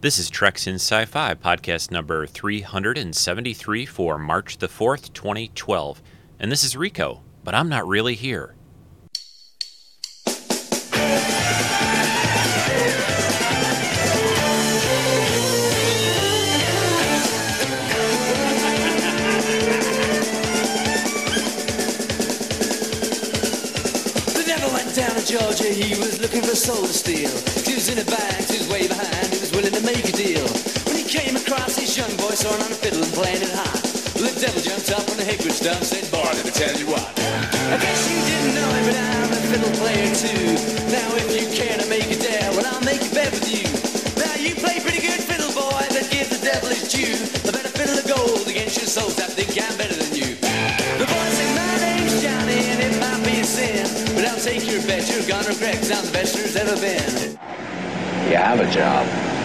This is Treks in Sci Fi, podcast number 373 for March the 4th, 2012. And this is Rico, but I'm not really here. The devil went down to Georgia, he was looking for soul to steal. He in a bag, was way behind, willing to make a deal. When he came across this young boy sawing on a fiddle and playing it hot. The devil jumped up on the hickory stump, said, Boy, let me tell you what. I guess you didn't know it, but I'm a fiddle player too. Now if you care to make a dare, well I'll make a bet with you. Now you play pretty good fiddle, boy, but give the devil his due. I bet a fiddle of gold against your soul, I think I'm better than you. The boy said, my name's Johnny, and it might be a sin, but I'll take your bet, you're gonna regret, 'cause I'm the best there's ever been. You have a job.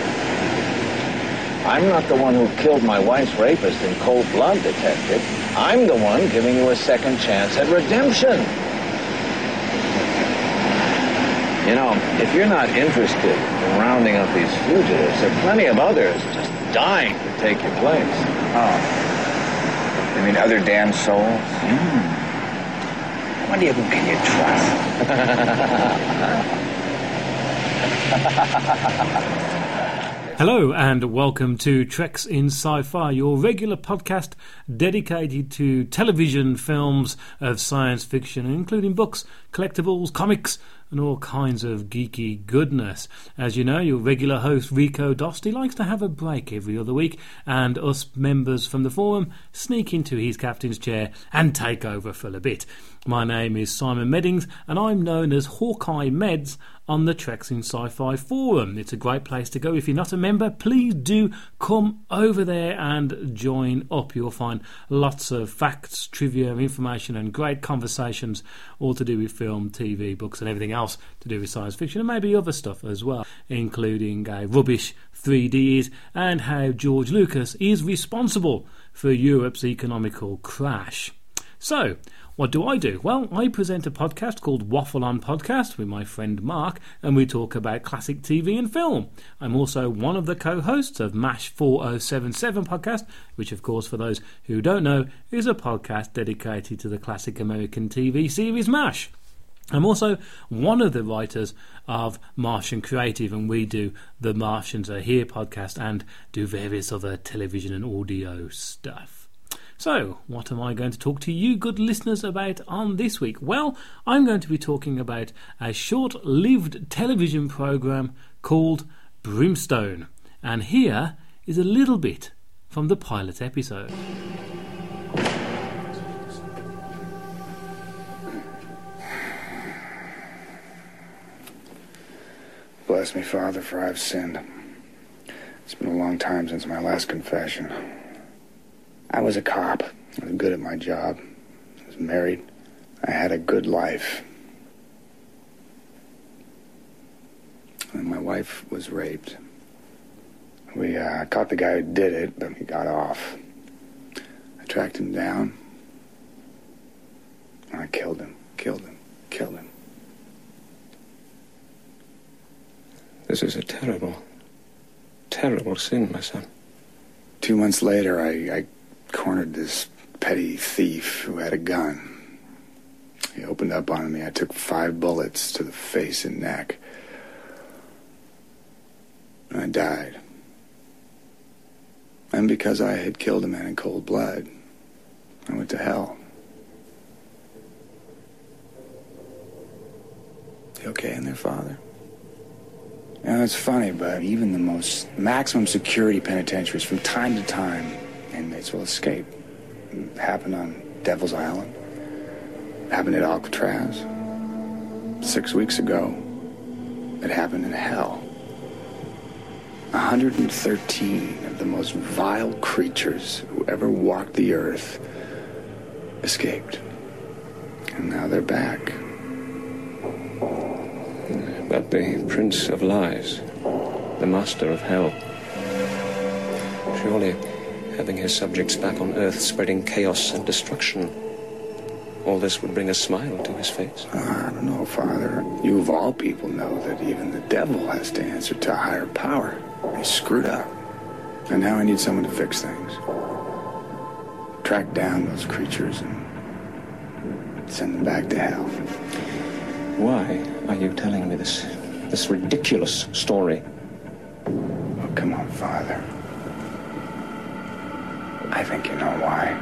I'm not the one who killed my wife's rapist in cold blood, detective. I'm the one giving you a second chance at redemption. You know, if you're not interested in rounding up these fugitives, there are plenty of others just dying to take your place. Oh. You mean other damned souls? Hmm. How many of them can you trust? Hello and welcome to Treks in Sci-Fi, your regular podcast dedicated to television films of science fiction, including books, collectibles, comics, and all kinds of geeky goodness. As you know, your regular host Rico Dosti likes to have a break every other week, and us members from the forum sneak into his captain's chair and take over for a bit. My name is Simon Meddings, and I'm known as Hawkeye Meds on the Treks in Sci-Fi forum. It's a great place to go. If you're not a member, please do come over there and join up. You'll find lots of facts, trivia, information, and great conversations, all to do with film, TV, books, and everything else to do with science fiction, and maybe other stuff as well, including uh, rubbish 3Ds and how George Lucas is responsible for Europe's economical crash. So, what do I do? Well, I present a podcast called Waffle on Podcast with my friend Mark, and we talk about classic TV and film. I'm also one of the co hosts of MASH 4077 podcast, which, of course, for those who don't know, is a podcast dedicated to the classic American TV series MASH. I'm also one of the writers of Martian Creative, and we do the Martians Are Here podcast and do various other television and audio stuff. So, what am I going to talk to you, good listeners, about on this week? Well, I'm going to be talking about a short lived television program called Brimstone. And here is a little bit from the pilot episode. Bless me, Father, for I've sinned. It's been a long time since my last confession. I was a cop. I was good at my job. I was married. I had a good life. And my wife was raped. We uh, caught the guy who did it, but he got off. I tracked him down. And I killed him, killed him, killed him. This is a terrible, terrible sin, my son. Two months later, I, I cornered this petty thief who had a gun. He opened up on me. I took five bullets to the face and neck. And I died. And because I had killed a man in cold blood, I went to hell. You okay in there, Father? You know, it's funny, but even the most maximum security penitentiaries, from time to time, inmates will escape. It happened on Devil's Island. It happened at Alcatraz. Six weeks ago, it happened in hell. 113 of the most vile creatures who ever walked the earth escaped. And now they're back. But the Prince of Lies, the Master of Hell. Surely having his subjects back on Earth spreading chaos and destruction all this would bring a smile to his face. Ah, I don't know, Father. You of all people know that even the devil has to answer to a higher power. He screwed up. And now I need someone to fix things. Track down those creatures and send them back to hell. Why are you telling me this, this ridiculous story? Oh, come on, Father. I think you know why.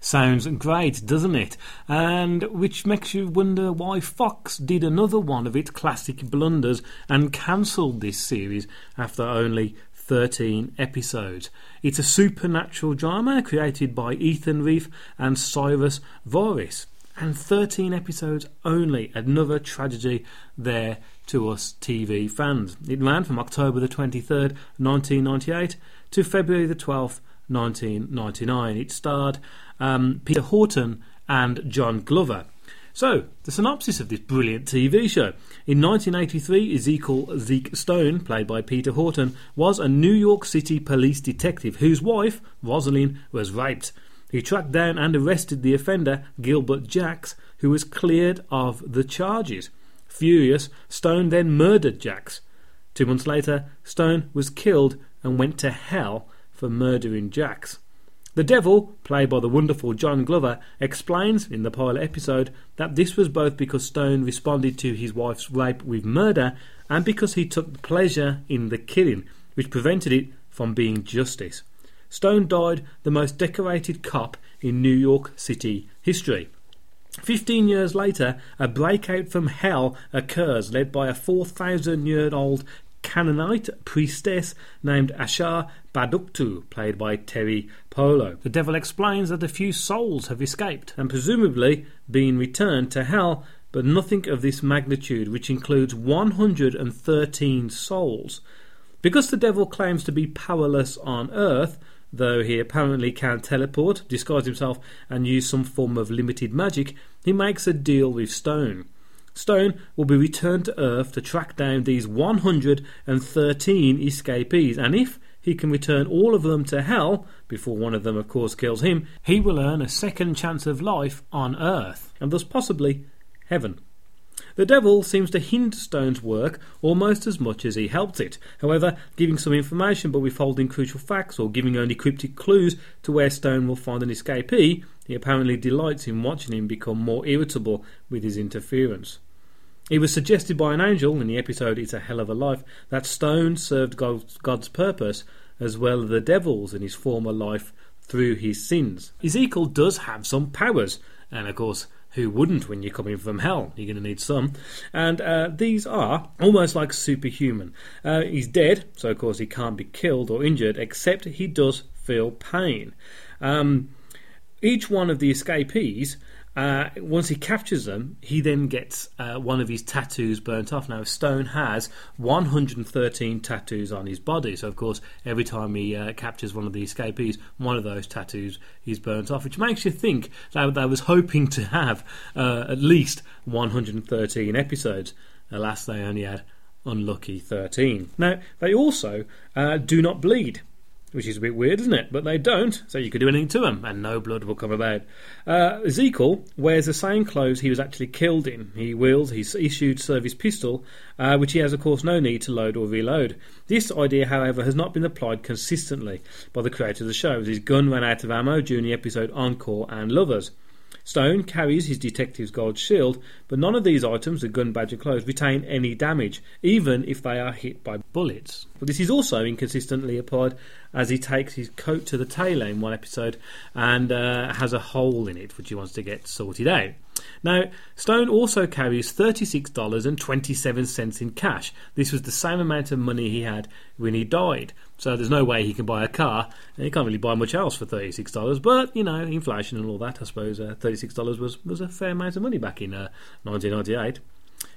Sounds great, doesn't it? And which makes you wonder why Fox did another one of its classic blunders and cancelled this series after only 13 episodes. It's a supernatural drama created by Ethan Reiff and Cyrus Voris. And 13 episodes only. Another tragedy there to us TV fans. It ran from October the 23rd, 1998 to February the 12th, 1999. It starred um, Peter Horton and John Glover. So, the synopsis of this brilliant TV show. In 1983, Ezekiel Zeke Stone, played by Peter Horton, was a New York City police detective whose wife, Rosalind, was raped. He tracked down and arrested the offender, Gilbert Jacks, who was cleared of the charges. Furious, Stone then murdered Jacks. Two months later, Stone was killed and went to hell for murdering Jacks. The Devil, played by the wonderful John Glover, explains in the pilot episode that this was both because Stone responded to his wife's rape with murder and because he took pleasure in the killing, which prevented it from being justice. Stone died the most decorated cop in New York City history. Fifteen years later, a breakout from hell occurs, led by a 4,000 year old Canaanite priestess named Ashar Baduktu, played by Teri Polo. The devil explains that a few souls have escaped and presumably been returned to hell, but nothing of this magnitude, which includes 113 souls. Because the devil claims to be powerless on earth, though he apparently can teleport, disguise himself, and use some form of limited magic, he makes a deal with Stone. Stone will be returned to Earth to track down these 113 escapees, and if he can return all of them to hell, before one of them, of course, kills him, he will earn a second chance of life on Earth, and thus possibly heaven. The devil seems to hinder Stone's work almost as much as he helped it. However, giving some information but withholding crucial facts or giving only cryptic clues to where Stone will find an escapee, he apparently delights in watching him become more irritable with his interference. It was suggested by an angel in the episode It's a Hell of a Life that Stone served God's, God's purpose as well as the devil's in his former life through his sins. Ezekiel does have some powers, and of course, who wouldn't when you're coming from hell? You're going to need some. And uh, these are almost like superhuman. Uh, he's dead, so of course he can't be killed or injured, except he does feel pain. Um, each one of the escapees uh, once he captures them, he then gets uh, one of his tattoos burnt off. Now, Stone has 113 tattoos on his body, so of course, every time he uh, captures one of the escapees, one of those tattoos is burnt off, which makes you think that they was hoping to have uh, at least 113 episodes. Alas, they only had unlucky 13. Now, they also uh, do not bleed which is a bit weird, isn't it? But they don't, so you could do anything to them, and no blood will come about. Uh, Ezekiel wears the same clothes he was actually killed in. He wields his issued service pistol, uh, which he has, of course, no need to load or reload. This idea, however, has not been applied consistently by the creator of the show, his gun ran out of ammo during the episode Encore and Lovers. Stone carries his detective's gold shield, but none of these items, the gun, badge, and clothes, retain any damage, even if they are hit by bullets. But this is also inconsistently applied as he takes his coat to the tailor in one episode and uh, has a hole in it, which he wants to get sorted out. Now, Stone also carries $36.27 in cash. This was the same amount of money he had when he died. So there's no way he can buy a car, and he can't really buy much else for $36. But, you know, inflation and all that, I suppose uh, $36 was, was a fair amount of money back in uh, 1998.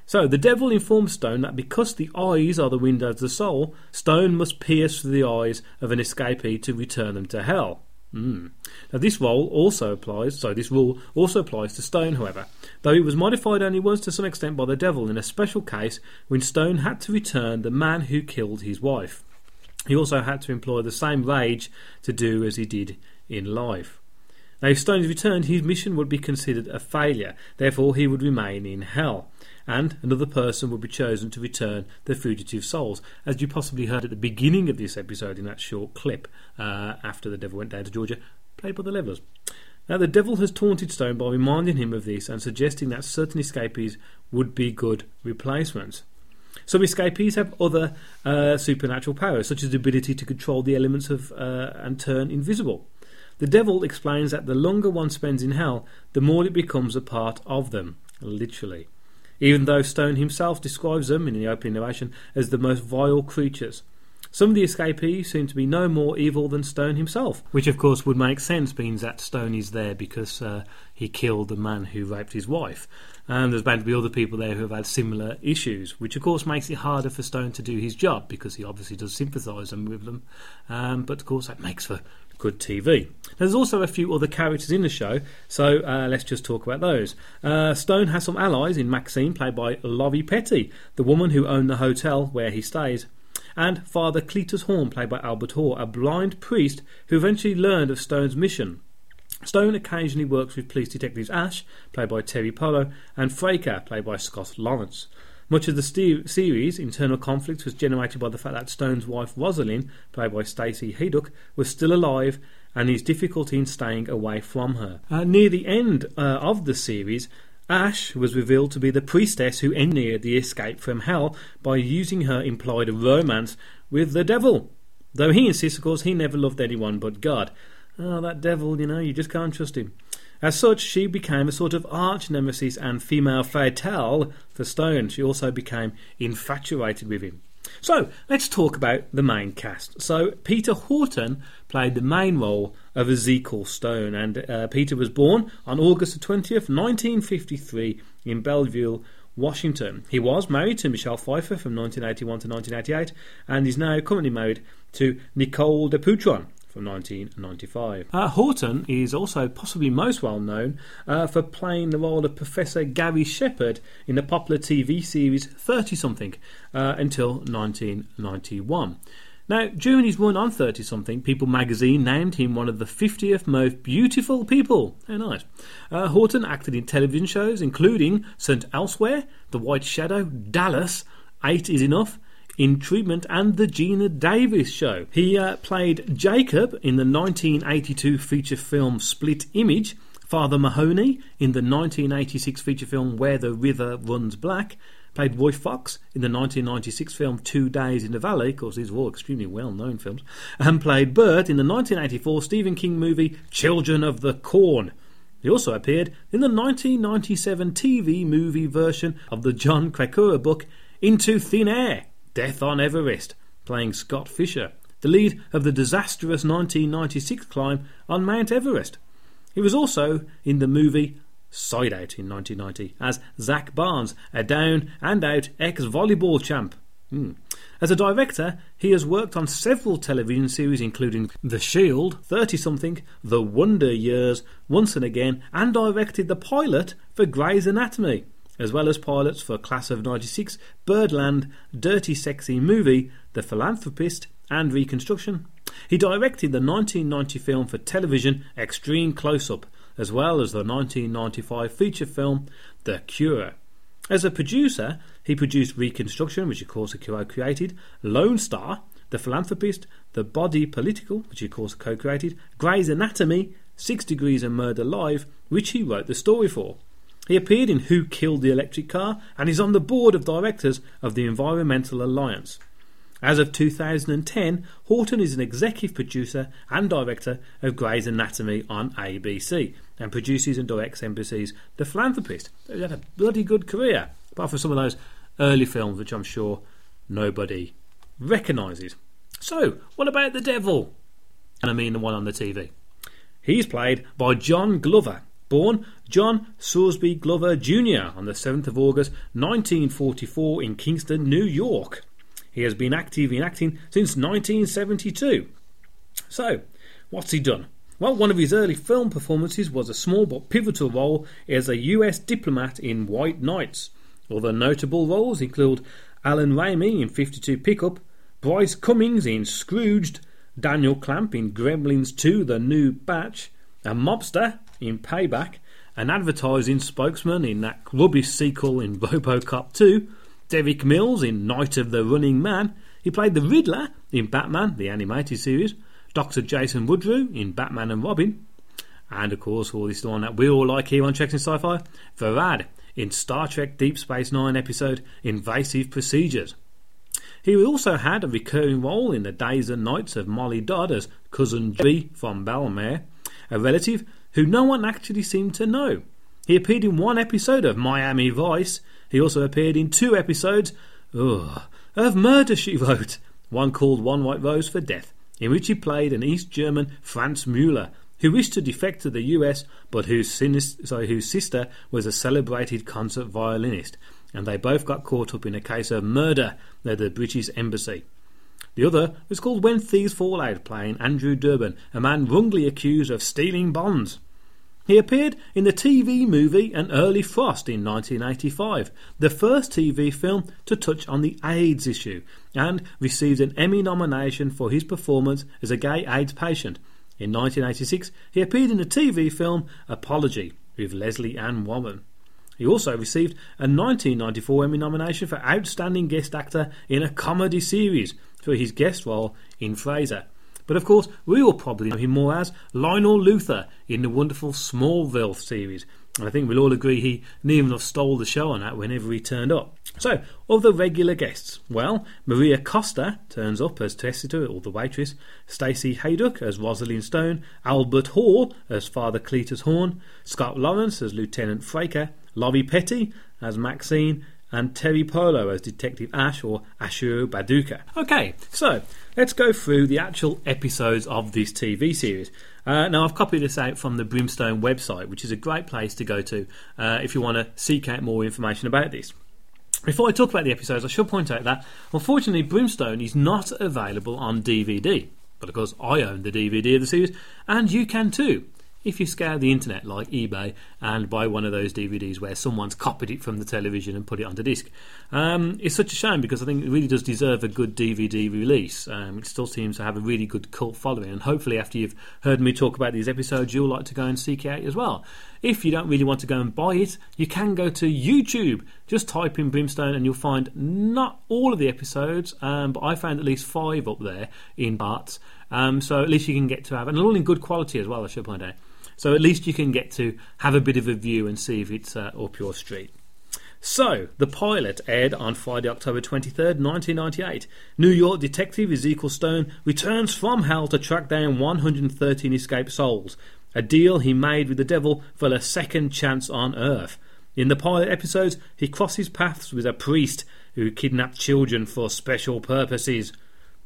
So the devil informs Stone that because the eyes are the windows of the soul, Stone must pierce through the eyes of an escapee to return them to hell. Mm. Now, this role also applies. So, this rule also applies to Stone, however, though it was modified only once to some extent by the devil in a special case when Stone had to return the man who killed his wife. He also had to employ the same rage to do as he did in life. Now, if Stone returned, his mission would be considered a failure. Therefore, he would remain in hell. And another person would be chosen to return the fugitive souls, as you possibly heard at the beginning of this episode in that short clip uh, after the devil went down to Georgia, played by the Levellers. Now, the devil has taunted Stone by reminding him of this and suggesting that certain escapees would be good replacements. Some escapees have other uh, supernatural powers, such as the ability to control the elements of uh, and turn invisible. The devil explains that the longer one spends in hell, the more it becomes a part of them, literally. Even though Stone himself describes them in the opening narration as the most vile creatures. Some of the escapees seem to be no more evil than Stone himself, which of course would make sense, being that Stone is there because uh, he killed the man who raped his wife. And there's bound to be other people there who have had similar issues, which of course makes it harder for Stone to do his job because he obviously does sympathise with them. Um, but of course, that makes for good TV. There's also a few other characters in the show, so uh, let's just talk about those. Uh, Stone has some allies in Maxine, played by Lori Petty, the woman who owned the hotel where he stays and Father Cletus Horn, played by Albert Hoare, a blind priest who eventually learned of Stone's mission. Stone occasionally works with police detectives Ash, played by Teri Polo, and Fraker, played by Scott Lawrence. Much of the st- series' internal conflict was generated by the fact that Stone's wife Rosalind, played by Stacy Haiduk, was still alive and his difficulty in staying away from her. Uh, near the end uh, of the series, Ash was revealed to be the priestess who engineered the escape from hell by using her implied romance with the devil. Though he insists, of course, he never loved anyone but God. Oh, that devil, you know, you just can't trust him. As such, she became a sort of arch nemesis and female fatale for Stone. She also became infatuated with him. So, let's talk about the main cast. So, Peter Horton played the main role of Ezekiel Stone, and uh, Peter was born on August 20th, 1953, in Belleville, Washington. He was married to Michelle Pfeiffer from 1981 to 1988, and is now currently married to Nicole de Duputron from 1995. Uh, Horton is also possibly most well known uh, for playing the role of Professor Gary Shepherd in the popular TV series 30 something uh, until 1991. Now, during his run on 30 something, People magazine named him one of the 50th most beautiful people. How nice. Uh, Horton acted in television shows including St. Elsewhere, The White Shadow, Dallas, Eight is Enough, in Treatment and The Geena Davis Show. He uh, played Jacob in the 1982 feature film Split Image, Father Mahoney in the 1986 feature film Where the River Runs Black, played Roy Fox in the 1996 film Two Days in the Valley, of course these are all extremely well known films, and played Bert in the 1984 Stephen King movie Children of the Corn. He also appeared in the 1997 TV movie version of the Jon Krakauer book Into Thin Air. Death on Everest, playing Scott Fischer, the lead of the disastrous 1996 climb on Mount Everest. He was also in the movie Side Out in 1990 as Zach Barnes, a down and out ex volleyball champ. Hmm. As a director, he has worked on several television series, including The Shield, 30 something, The Wonder Years, Once and Again, and directed the pilot for Grey's Anatomy as well as pilots for Class of 96, Birdland, Dirty Sexy Money, The Philanthropist, and Reconstruction. He directed the 1990 film for television Extreme Close Up, as well as the 1995 feature film The Cure. As a producer, he produced Reconstruction, which of course he co-created, Lone Star, The Philanthropist, The Body Political, which he of course co-created, Grey's Anatomy, Six Degrees and Murder Live, which he wrote the story for. He appeared in Who Killed the Electric Car and is on the board of directors of the Environmental Alliance. As of 2010, Horton is an executive producer and director of Grey's Anatomy on ABC and produces and directs NBC's The Philanthropist. He had a bloody good career, apart from some of those early films which I'm sure nobody recognises. So, what about the devil? And I mean the one on the TV. He's played by John Glover, Born John Sorsby Glover Jr. on the 7th of August 1944 in Kingston, New York. He has been active in acting since 1972. So, what's he done? Well, one of his early film performances was a small but pivotal role as a US diplomat in White Nights. Other notable roles include Alan Ramey in 52 Pickup, Bryce Cummings in Scrooged, Daniel Clamp in Gremlins 2 The New Batch, a mobster in Payback, an advertising spokesman in that rubbish sequel in Robocop 2, Derek Mills in Night of the Running Man. He played the Riddler in Batman, the animated series, Dr. Jason Woodrue in Batman and Robin, and of course, all this one that we all like here on Treks in Sci-Fi, Varad in Star Trek Deep Space Nine episode Invasive Procedures. He also had a recurring role in the days and nights of Molly Dodd as cousin G from Bellemere, a relative who no one actually seemed to know. He appeared in one episode of Miami Vice. He also appeared in two episodes ugh, of Murder She Wrote, one called One White Rose for Death, in which he played an East German Franz Mueller who wished to defect to the US but whose, sinis- sorry, whose sister was a celebrated concert violinist, and they both got caught up in a case of murder at the British Embassy. The other was called When Thieves Fall Out, playing Andrew Durbin, a man wrongly accused of stealing bonds. He appeared in the TV movie An Early Frost in 1985, the first TV film to touch on the AIDS issue, and received an Emmy nomination for his performance as a gay AIDS patient. In 1986, he appeared in the TV film Apology with Lesley Ann Warren. He also received a 1994 Emmy nomination for Outstanding Guest Actor in a Comedy Series for his guest role in Frasier. But of course, we will probably know him more as Lionel Luthor in the wonderful Smallville series. And I think we'll all agree he near enough stole the show on that whenever he turned up. So, other regular guests. Well, Maria Costa turns up as Tessita, or the waitress, Stacy Haiduk as Rosalind Stone, Albert Hall as Father Cletus Horn, Scott Lawrence as Lieutenant Fraker, Lori Petty as Maxine, and Teri Polo as Detective Ash or Ashur Baduka. Okay, so let's go through the actual episodes of this TV series. Uh, now, I've copied this out from the Brimstone website, which is a great place to go to uh, if you want to seek out more information about this. Before I talk about the episodes, I should point out that unfortunately Brimstone is not available on DVD. But of course, I own the DVD of the series, and you can too if you scour the internet like eBay and buy one of those DVDs where someone's copied it from the television and put it onto disc. Um, it's such a shame because I think it really does deserve a good DVD release. Um, it still seems to have a really good cult following, and hopefully, after you've heard me talk about these episodes, you'll like to go and seek it out as well. If you don't really want to go and buy it, you can go to YouTube. Just type in Brimstone and you'll find not all of the episodes, um, but I found at least five up there in parts. Um, so at least you can get to have, and all in good quality as well, I should point out. So at least you can get to have a bit of a view and see if it's uh, up your street. So, the pilot aired on Friday, October 23rd, 1998. New York detective Ezekiel Stone returns from hell to track down 113 escaped souls, a deal he made with the devil for a second chance on Earth. In the pilot episodes, he crosses paths with a priest who kidnapped children for special purposes.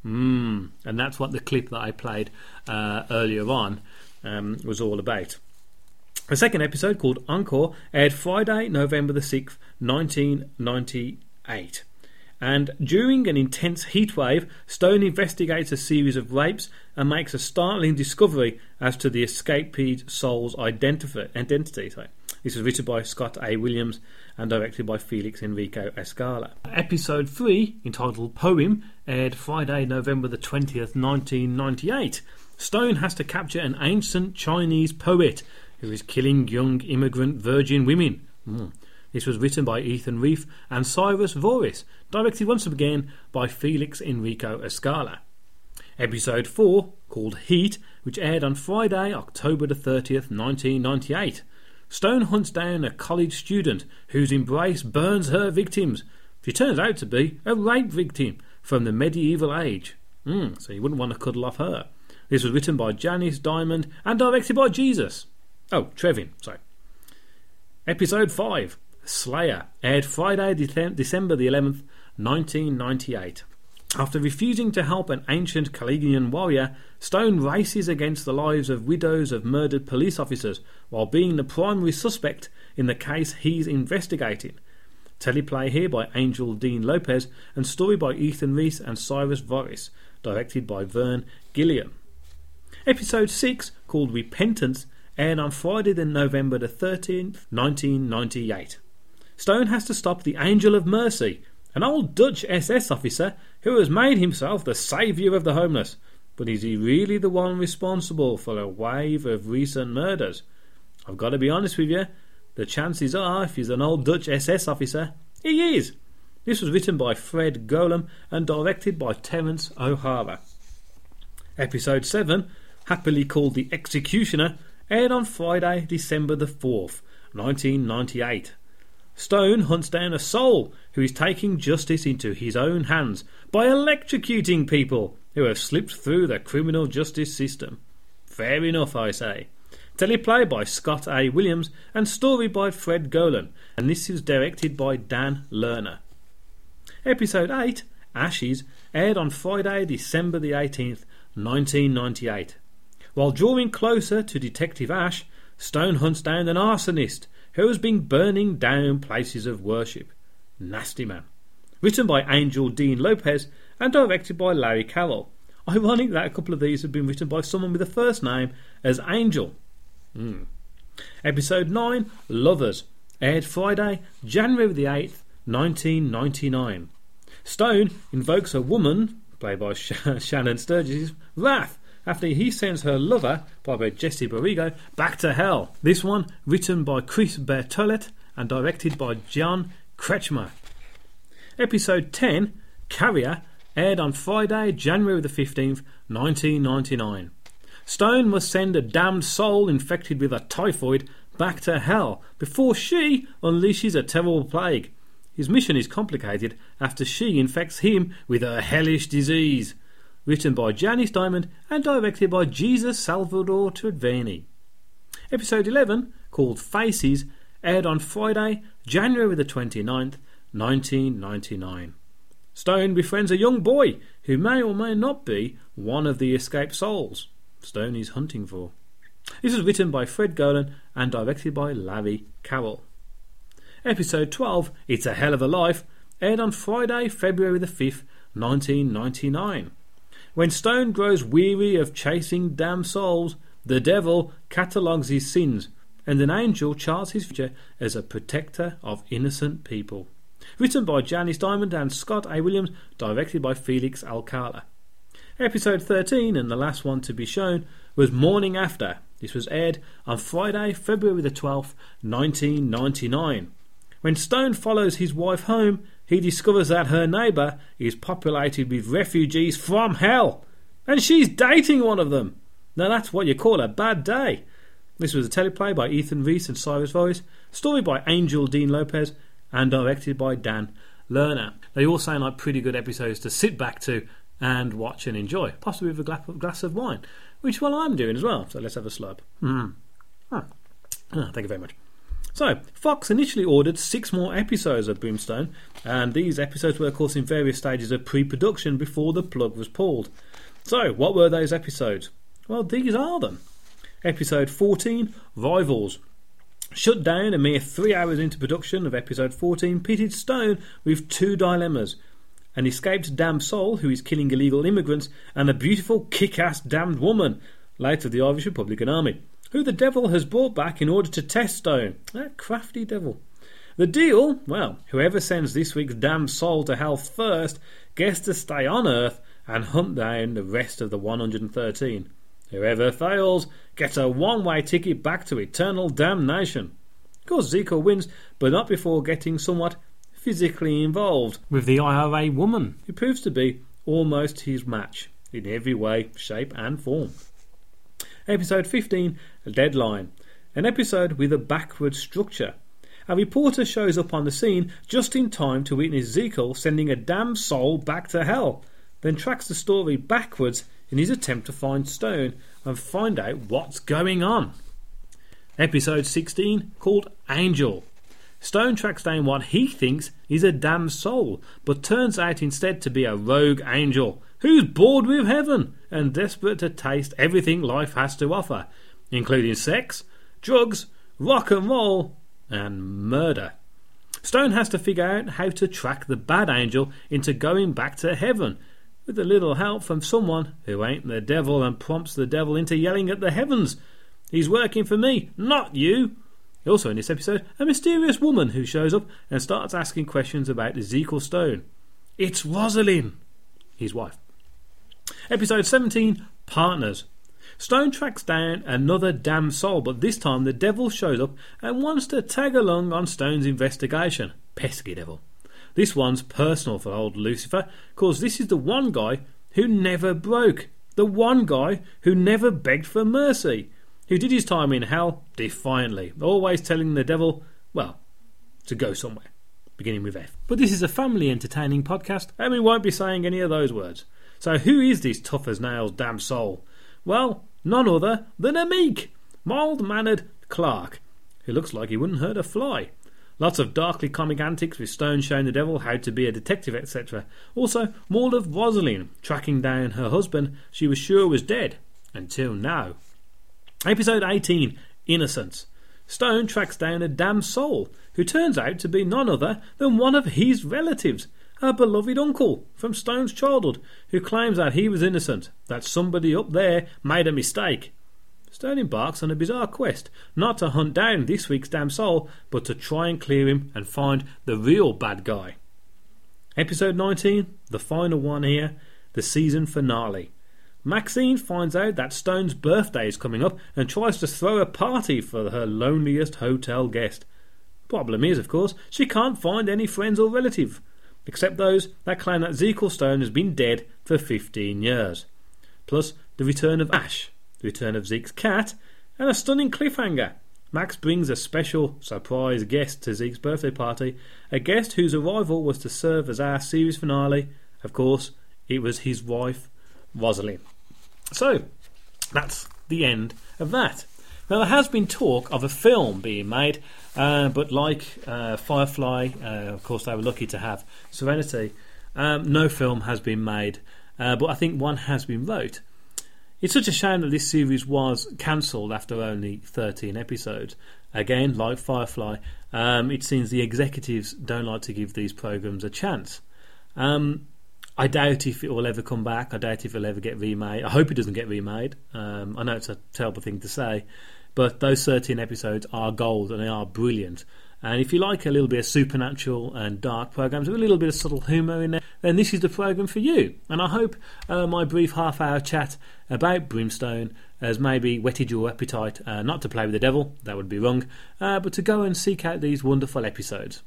Mmm, and that's what the clip that I played uh, earlier on um, was all about. The second episode, called Encore, aired Friday, November the 6th, 1998. And during an intense heatwave, Stone investigates a series of rapes and makes a startling discovery as to the escaped soul's identity. This was written by Scott A. Williams and directed by Felix Enrico Escala. Episode 3, entitled Poem, aired Friday, November the 20th, 1998. Stone has to capture an ancient Chinese poet who is killing young immigrant virgin women. Mm. This was written by Ethan Reiff and Cyrus Voris, directed once again by Felix Enrico Escala. Episode 4, called Heat, which aired on Friday, October the 30th, 1998. Stone hunts down a college student whose embrace burns her victims. She turns out to be a rape victim from the medieval age. Mm, so you wouldn't want to cuddle off her. This was written by Janice Diamond and directed by Jesus. Oh, Trevin, sorry. Episode 5 Slayer aired Friday, December the 11th, 1998. After refusing to help an ancient Kaligian warrior, Stone races against the lives of widows of murdered police officers while being the primary suspect in the case he's investigating. Teleplay here by Angel Dean Lopez and story by Ethan Reese and Cyrus Voris, directed by Vern Gilliam. Episode 6, called Repentance, aired on Friday, the November the 13th, 1998. Stone has to stop the Angel of Mercy, an old Dutch SS officer who has made himself the saviour of the homeless. But is he really the one responsible for a wave of recent murders? I've got to be honest with you, the chances are, if he's an old Dutch SS officer, he is. This was written by Fred Golan and directed by Terence O'Hara. Episode 7, happily called The Executioner, aired on Friday, December the 4th, 1998. Stone hunts down a soul who is taking justice into his own hands by electrocuting people who have slipped through the criminal justice system. Fair enough, I say. Teleplay by Scott A. Williams and story by Fred Golan, and this is directed by Dan Lerner. Episode 8, Ashes, aired on Friday, December the 18th, 1998. While drawing closer to Detective Ash, Stone hunts down an arsonist who has been burning down places of worship. Nasty man. Written by Angel Dean Lopez and directed by Larry Carroll. Ironic that a couple of these have been written by someone with the first name as Angel. Mm. Episode 9 Lovers, aired Friday, January the 8th, 1999. Stone invokes a woman, played by Shannon Sturges' wrath after he sends her lover, by Jesse Borrego, back to hell. This one written by Chris Bertolet and directed by John Kretschmer. Episode 10, Carrier, aired on Friday, January the 15th, 1999. Stone must send a damned soul infected with a typhoid back to hell before she unleashes a terrible plague. His mission is complicated after she infects him with a hellish disease. Written by Janice Diamond and directed by Jesus Salvador Treviño. Episode 11, called Faces, aired on Friday, January the 29th, 1999. Stone befriends a young boy who may or may not be one of the escaped souls Stone is hunting for. This was written by Fred Golan and directed by Larry Carroll. Episode 12, It's a Hell of a Life, aired on Friday, February the 5th, 1999. When Stone grows weary of chasing damned souls, the devil catalogues his sins, and an angel charts his future as a protector of innocent people. Written by Janice Diamond and Scott A. Williams, directed by Felix Alcala. Episode 13, and the last one to be shown, was Morning After. This was aired on Friday, February the 12th, 1999. When Stone follows his wife home, he discovers that her neighbour is populated with refugees from hell, and she's dating one of them. Now that's what you call a bad day. This was a teleplay by Ethan Reese and Cyrus Voris, story by Angel Dean Lopez, and directed by Dan Lerner. They all sound like pretty good episodes to sit back to and watch and enjoy, possibly with a glass of wine, which well I'm doing as well. So let's have a slurp. Mm. Thank you very much. So, Fox initially ordered six more episodes of Brimstone, and these episodes were, of course, in various stages of pre production before the plug was pulled. So, what were those episodes? Well, these are them. Episode 14 Rivals. Shut down a mere three hours into production of episode 14, pitted Stone with two dilemmas an escaped damned soul who is killing illegal immigrants, and a beautiful kick ass damned woman, late of the Irish Republican Army, who the devil has brought back in order to test Stone. That crafty devil. The deal? Well, whoever sends this week's damned soul to hell first gets to stay on Earth and hunt down the rest of the 113. Whoever fails gets a one way ticket back to eternal damnation. Of course, Zico wins, but not before getting somewhat physically involved with the IRA woman, who proves to be almost his match in every way, shape, and form. Episode 15 Deadline. An episode with a backward structure. A reporter shows up on the scene just in time to witness Ezekiel sending a damned soul back to hell, then tracks the story backwards in his attempt to find Stone and find out what's going on. Episode 16 called Angel. Stone tracks down what he thinks is a damned soul, but turns out instead to be a rogue angel who's bored with heaven and desperate to taste everything life has to offer, including sex, drugs, rock and roll, and murder. Stone has to figure out how to track the bad angel into going back to heaven, with a little help from someone who ain't the devil and prompts the devil into yelling at the heavens. He's working for me, not you. Also, in this episode, a mysterious woman who shows up and starts asking questions about Ezekiel Stone. It's Rosalind, his wife. Episode 17 Partners. Stone tracks down another damn soul, but this time the devil shows up and wants to tag along on Stone's investigation. Pesky devil. This one's personal for old Lucifer, cause this is the one guy who never broke. The one guy who never begged for mercy. Who did his time in hell defiantly, always telling the devil, well, to go somewhere, beginning with F. But this is a family entertaining podcast, and we won't be saying any of those words. So who is this tough as nails damn soul? Well, none other than a meek, mild mannered Clark, who looks like he wouldn't hurt a fly. Lots of darkly comic antics with Stone showing the devil how to be a detective, etc. Also, more of Rosalind tracking down her husband she was sure was dead, until now. Episode 18 Innocence. Stone tracks down a damn soul who turns out to be none other than one of his relatives, a beloved uncle from Stone's childhood, who claims that he was innocent, that somebody up there made a mistake. Stone embarks on a bizarre quest, not to hunt down this week's damn soul, but to try and clear him and find the real bad guy. Episode 19, the final one here, the season finale. Maxine finds out that Stone's birthday is coming up and tries to throw a party for her loneliest hotel guest. Problem is, of course, she can't find any friends or relatives, except those that claim that Zekel Stone has been dead for 15 years. Plus, the return of Ash, the return of Zeke's cat, and a stunning cliffhanger. Max brings a special surprise guest to Zeke's birthday party, a guest whose arrival was to serve as our series finale. Of course, it was his wife, Rosalind. So, that's the end of that. Now, there has been talk of a film being made, uh, but like uh, Firefly, uh, of course, they were lucky to have Serenity. Um, no film has been made, uh, but I think one has been wrote. It's such a shame that this series was cancelled after only 13 episodes. Again, like Firefly, um, it seems the executives don't like to give these programs a chance. Um, I doubt if it will ever come back. I doubt if it'll ever get remade. I hope it doesn't get remade. Um, I know it's a terrible thing to say, but those 13 episodes are gold and they are brilliant. And if you like a little bit of supernatural and dark programs with a little bit of subtle humour in there, then this is the program for you. And I hope uh, my brief half hour chat about Brimstone has maybe whetted your appetite uh, not to play with the devil, that would be wrong, uh, but to go and seek out these wonderful episodes.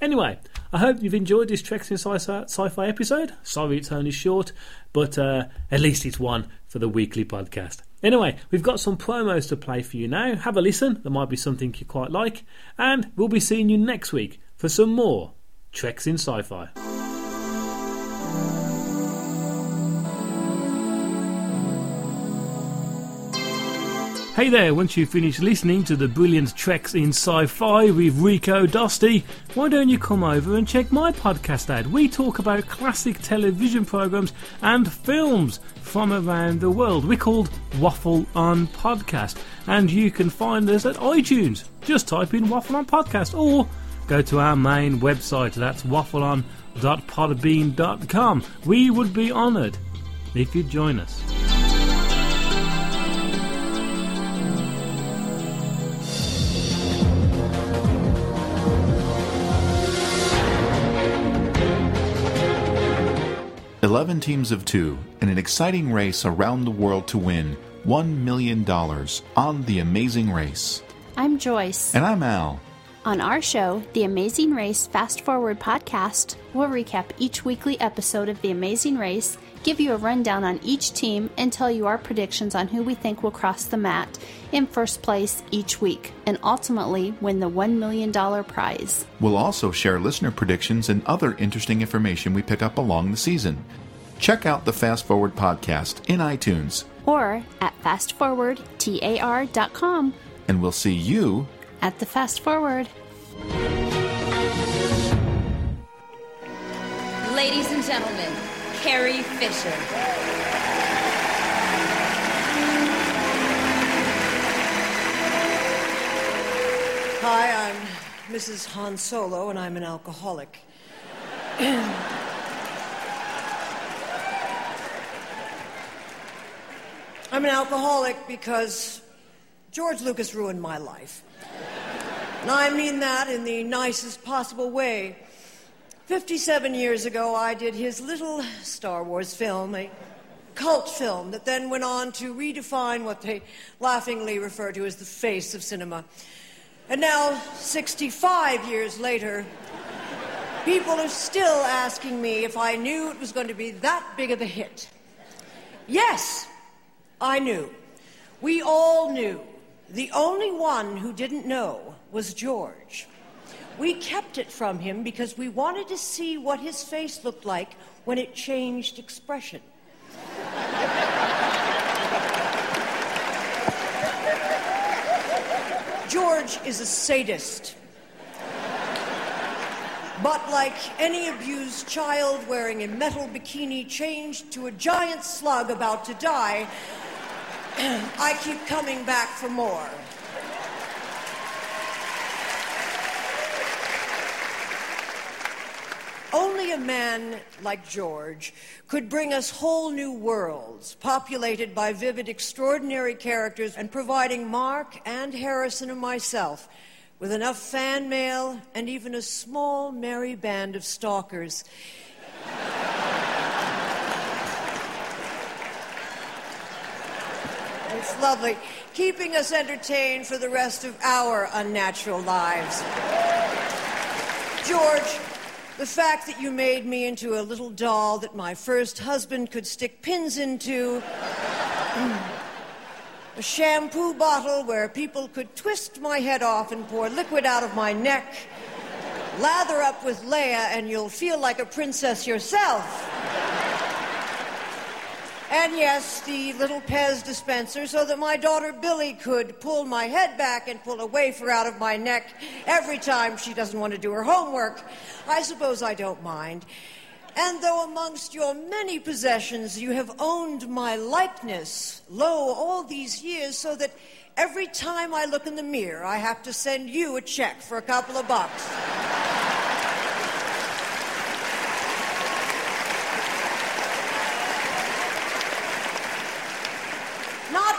Anyway, I hope you've enjoyed this Treks in Sci Fi episode. Sorry it's only short, but uh, at least it's one for the weekly podcast. Anyway, we've got some promos to play for you now. Have a listen, there might be something you quite like, and we'll be seeing you next week for some more Treks in Sci Fi. Hey there, once you've finished listening to the brilliant Treks in Sci Fi with Rico Dusty, why don't you come over and check my podcast out? We talk about classic television programs and films from around the world. We're called Waffle On Podcast, and you can find us at iTunes. Just type in Waffle On Podcast or go to our main website, that's waffleon.podbean.com. We would be honoured if you'd join us. Eleven teams of two in an exciting race around the world to win $1 million on The Amazing Race. I'm Joyce. And I'm Al. On our show, The Amazing Race Fast Forward podcast, we'll recap each weekly episode of The Amazing Race, give you a rundown on each team, and tell you our predictions on who we think will cross the mat in first place each week, and ultimately win the $1 million prize. We'll also share listener predictions and other interesting information we pick up along the season. Check out the Fast Forward podcast in iTunes, Or at fastforwardtar.com and we'll see you at the Fast Forward. Ladies and gentlemen, Carrie Fisher. Hi, I'm Mrs. Han Solo, and I'm an alcoholic. I'm an alcoholic because George Lucas ruined my life. And I mean that in the nicest possible way. 57 years ago, I did his little Star Wars film, a cult film that then went on to redefine what they laughingly refer to as the face of cinema. And now, 65 years later, people are still asking me if I knew it was going to be that big of a hit. Yes, I knew. We all knew. The only one who didn't know was George. We kept it from him because we wanted to see what his face looked like when it changed expression. George is a sadist. But like any abused child wearing a metal bikini changed to a giant slug about to die, I keep coming back for more. Only a man like George could bring us whole new worlds, populated by vivid, extraordinary characters, and providing Mark and Harrison and myself with enough fan mail and even a small, merry band of stalkers. It's lovely, keeping us entertained for the rest of our unnatural lives. George, the fact that you made me into a little doll that my first husband could stick pins into. a shampoo bottle where people could twist my head off and pour liquid out of my neck. Lather up with Leia, and you'll feel like a princess yourself. And yes, the little Pez dispenser so that my daughter Billie could pull my head back and pull a wafer out of my neck every time she doesn't want to do her homework. I suppose I don't mind. And though amongst your many possessions you have owned my likeness, lo, all these years, so that every time I look in the mirror, I have to send you a check for a couple of bucks.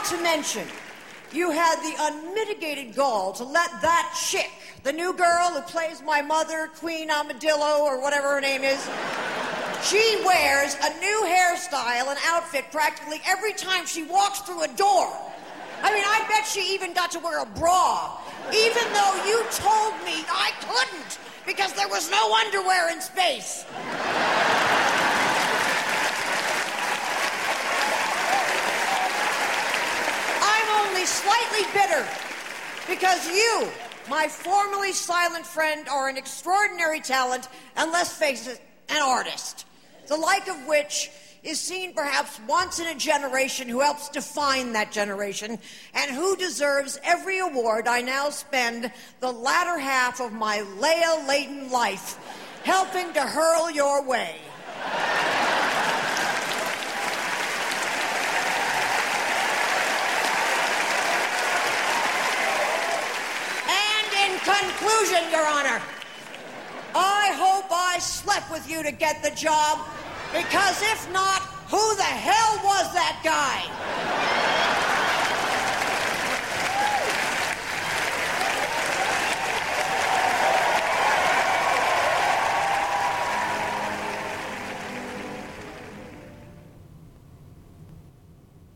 Not to mention, you had the unmitigated gall to let that chick, the new girl who plays my mother, Queen Amadillo, or whatever her name is, she wears a new hairstyle and outfit practically every time she walks through a door. I mean, I bet she even got to wear a bra, even though you told me I couldn't because there was no underwear in space. Slightly bitter because you, my formerly silent friend, are an extraordinary talent, and let's face it, an artist. The like of which is seen perhaps once in a generation who helps define that generation and who deserves every award I now spend the latter half of my Leia laden life helping to hurl your way. And in conclusion, Your Honor, I hope I slept with you to get the job, because if not, who the hell was that guy?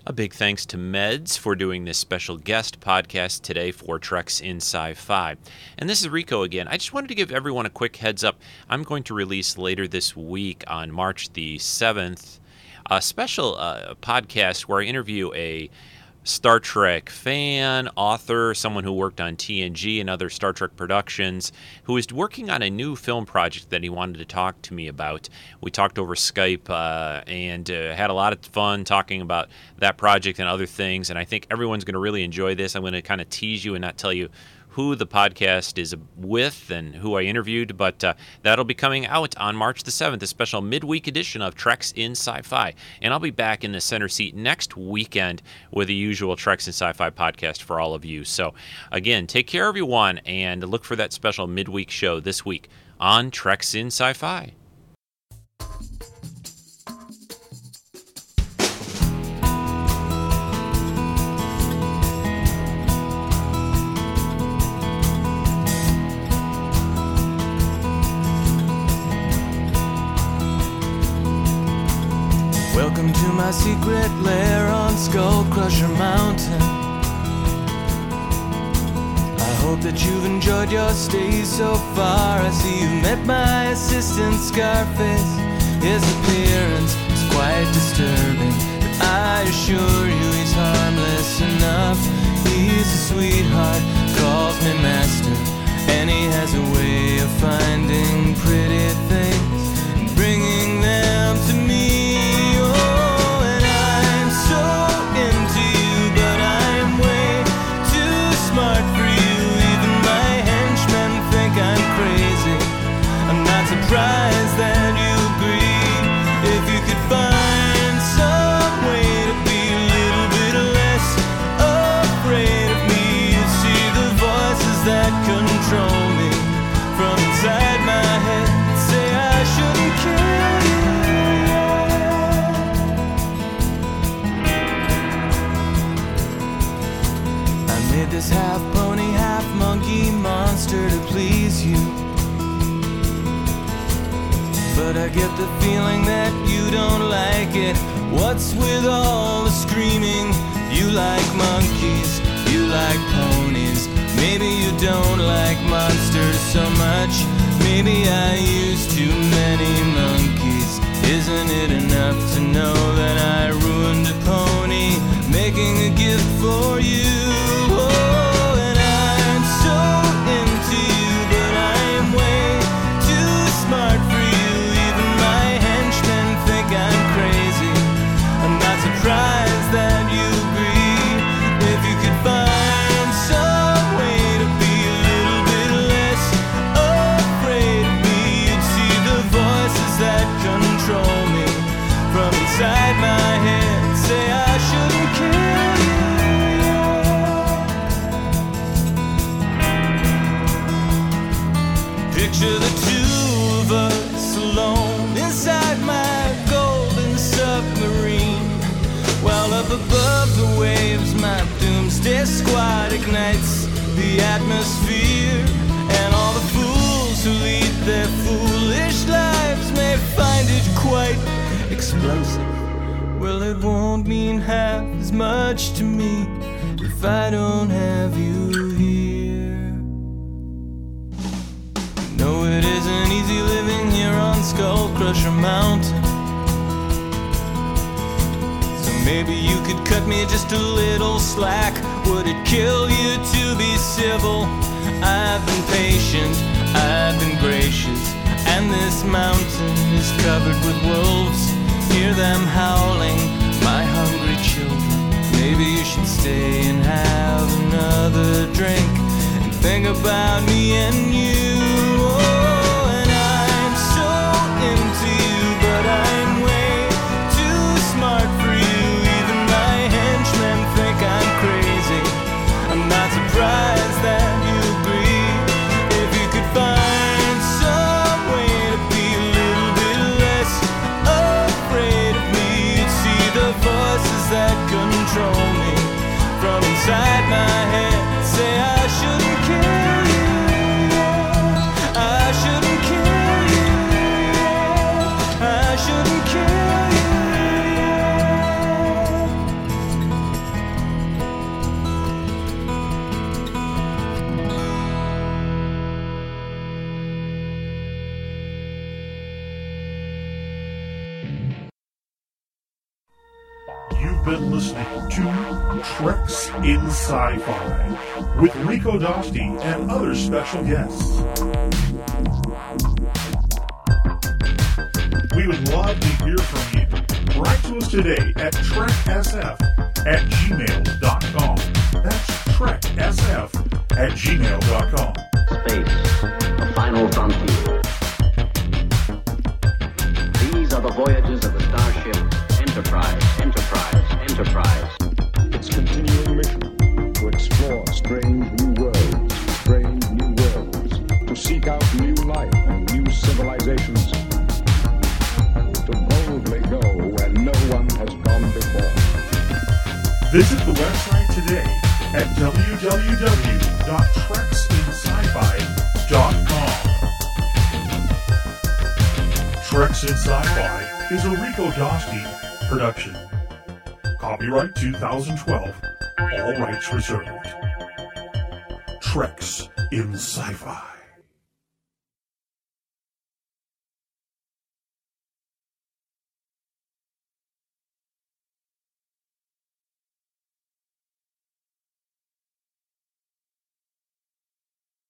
A big thanks to Meds for doing this special guest podcast today for Treks in Sci Fi. And this is Rico again. I just wanted to give everyone a quick heads up. I'm going to release later this week on March the 7th a special uh, podcast where I interview a Star Trek fan, author, someone who worked on TNG and other Star Trek productions, who is working on a new film project that he wanted to talk to me about. We talked over Skype uh, and uh, had a lot of fun talking about that project and other things. And I think everyone's going to really enjoy this. I'm going to kind of tease you and not tell you who the podcast is with and who I interviewed, but uh, that'll be coming out on March the 7th, a special midweek edition of Treks in Sci Fi. And I'll be back in the center seat next weekend with the usual Treks in Sci Fi podcast for all of you. So, again, take care, everyone, and look for that special midweek show this week on Treks in Sci Fi. My secret lair on Skull Crusher Mountain. I hope that you've enjoyed your stay so far. I see you met my assistant Scarface. His appearance is quite disturbing, but I assure you he's harmless enough. He's a sweetheart, the feeling that you don't like it. What's with all the screaming? You like monkeys, you like ponies. Maybe you don't like monsters so much. Maybe I use too many monkeys. Isn't it enough to know that I ruined a pony making a gift for you? I've been patient, I've been gracious, and this mountain is covered with wolves. Hear them howling, my hungry children. Maybe you should stay and have another drink and think about me and you. In Sci-Fi with Rico Dosti and other special guests. We would love to hear from you. Write to us today at treksf at gmail.com. That's treksf at gmail.com. Space, the final frontier. These are the voyages of the starship Enterprise, Enterprise, Enterprise. Its continuing mission out new life and new civilizations, to boldly go where no one has gone before. Visit the website today at www.treksinsci-fi.com. Treks in Sci-Fi is a Rico Dosti production. Copyright 2012. All rights reserved. Treks in Sci Fi.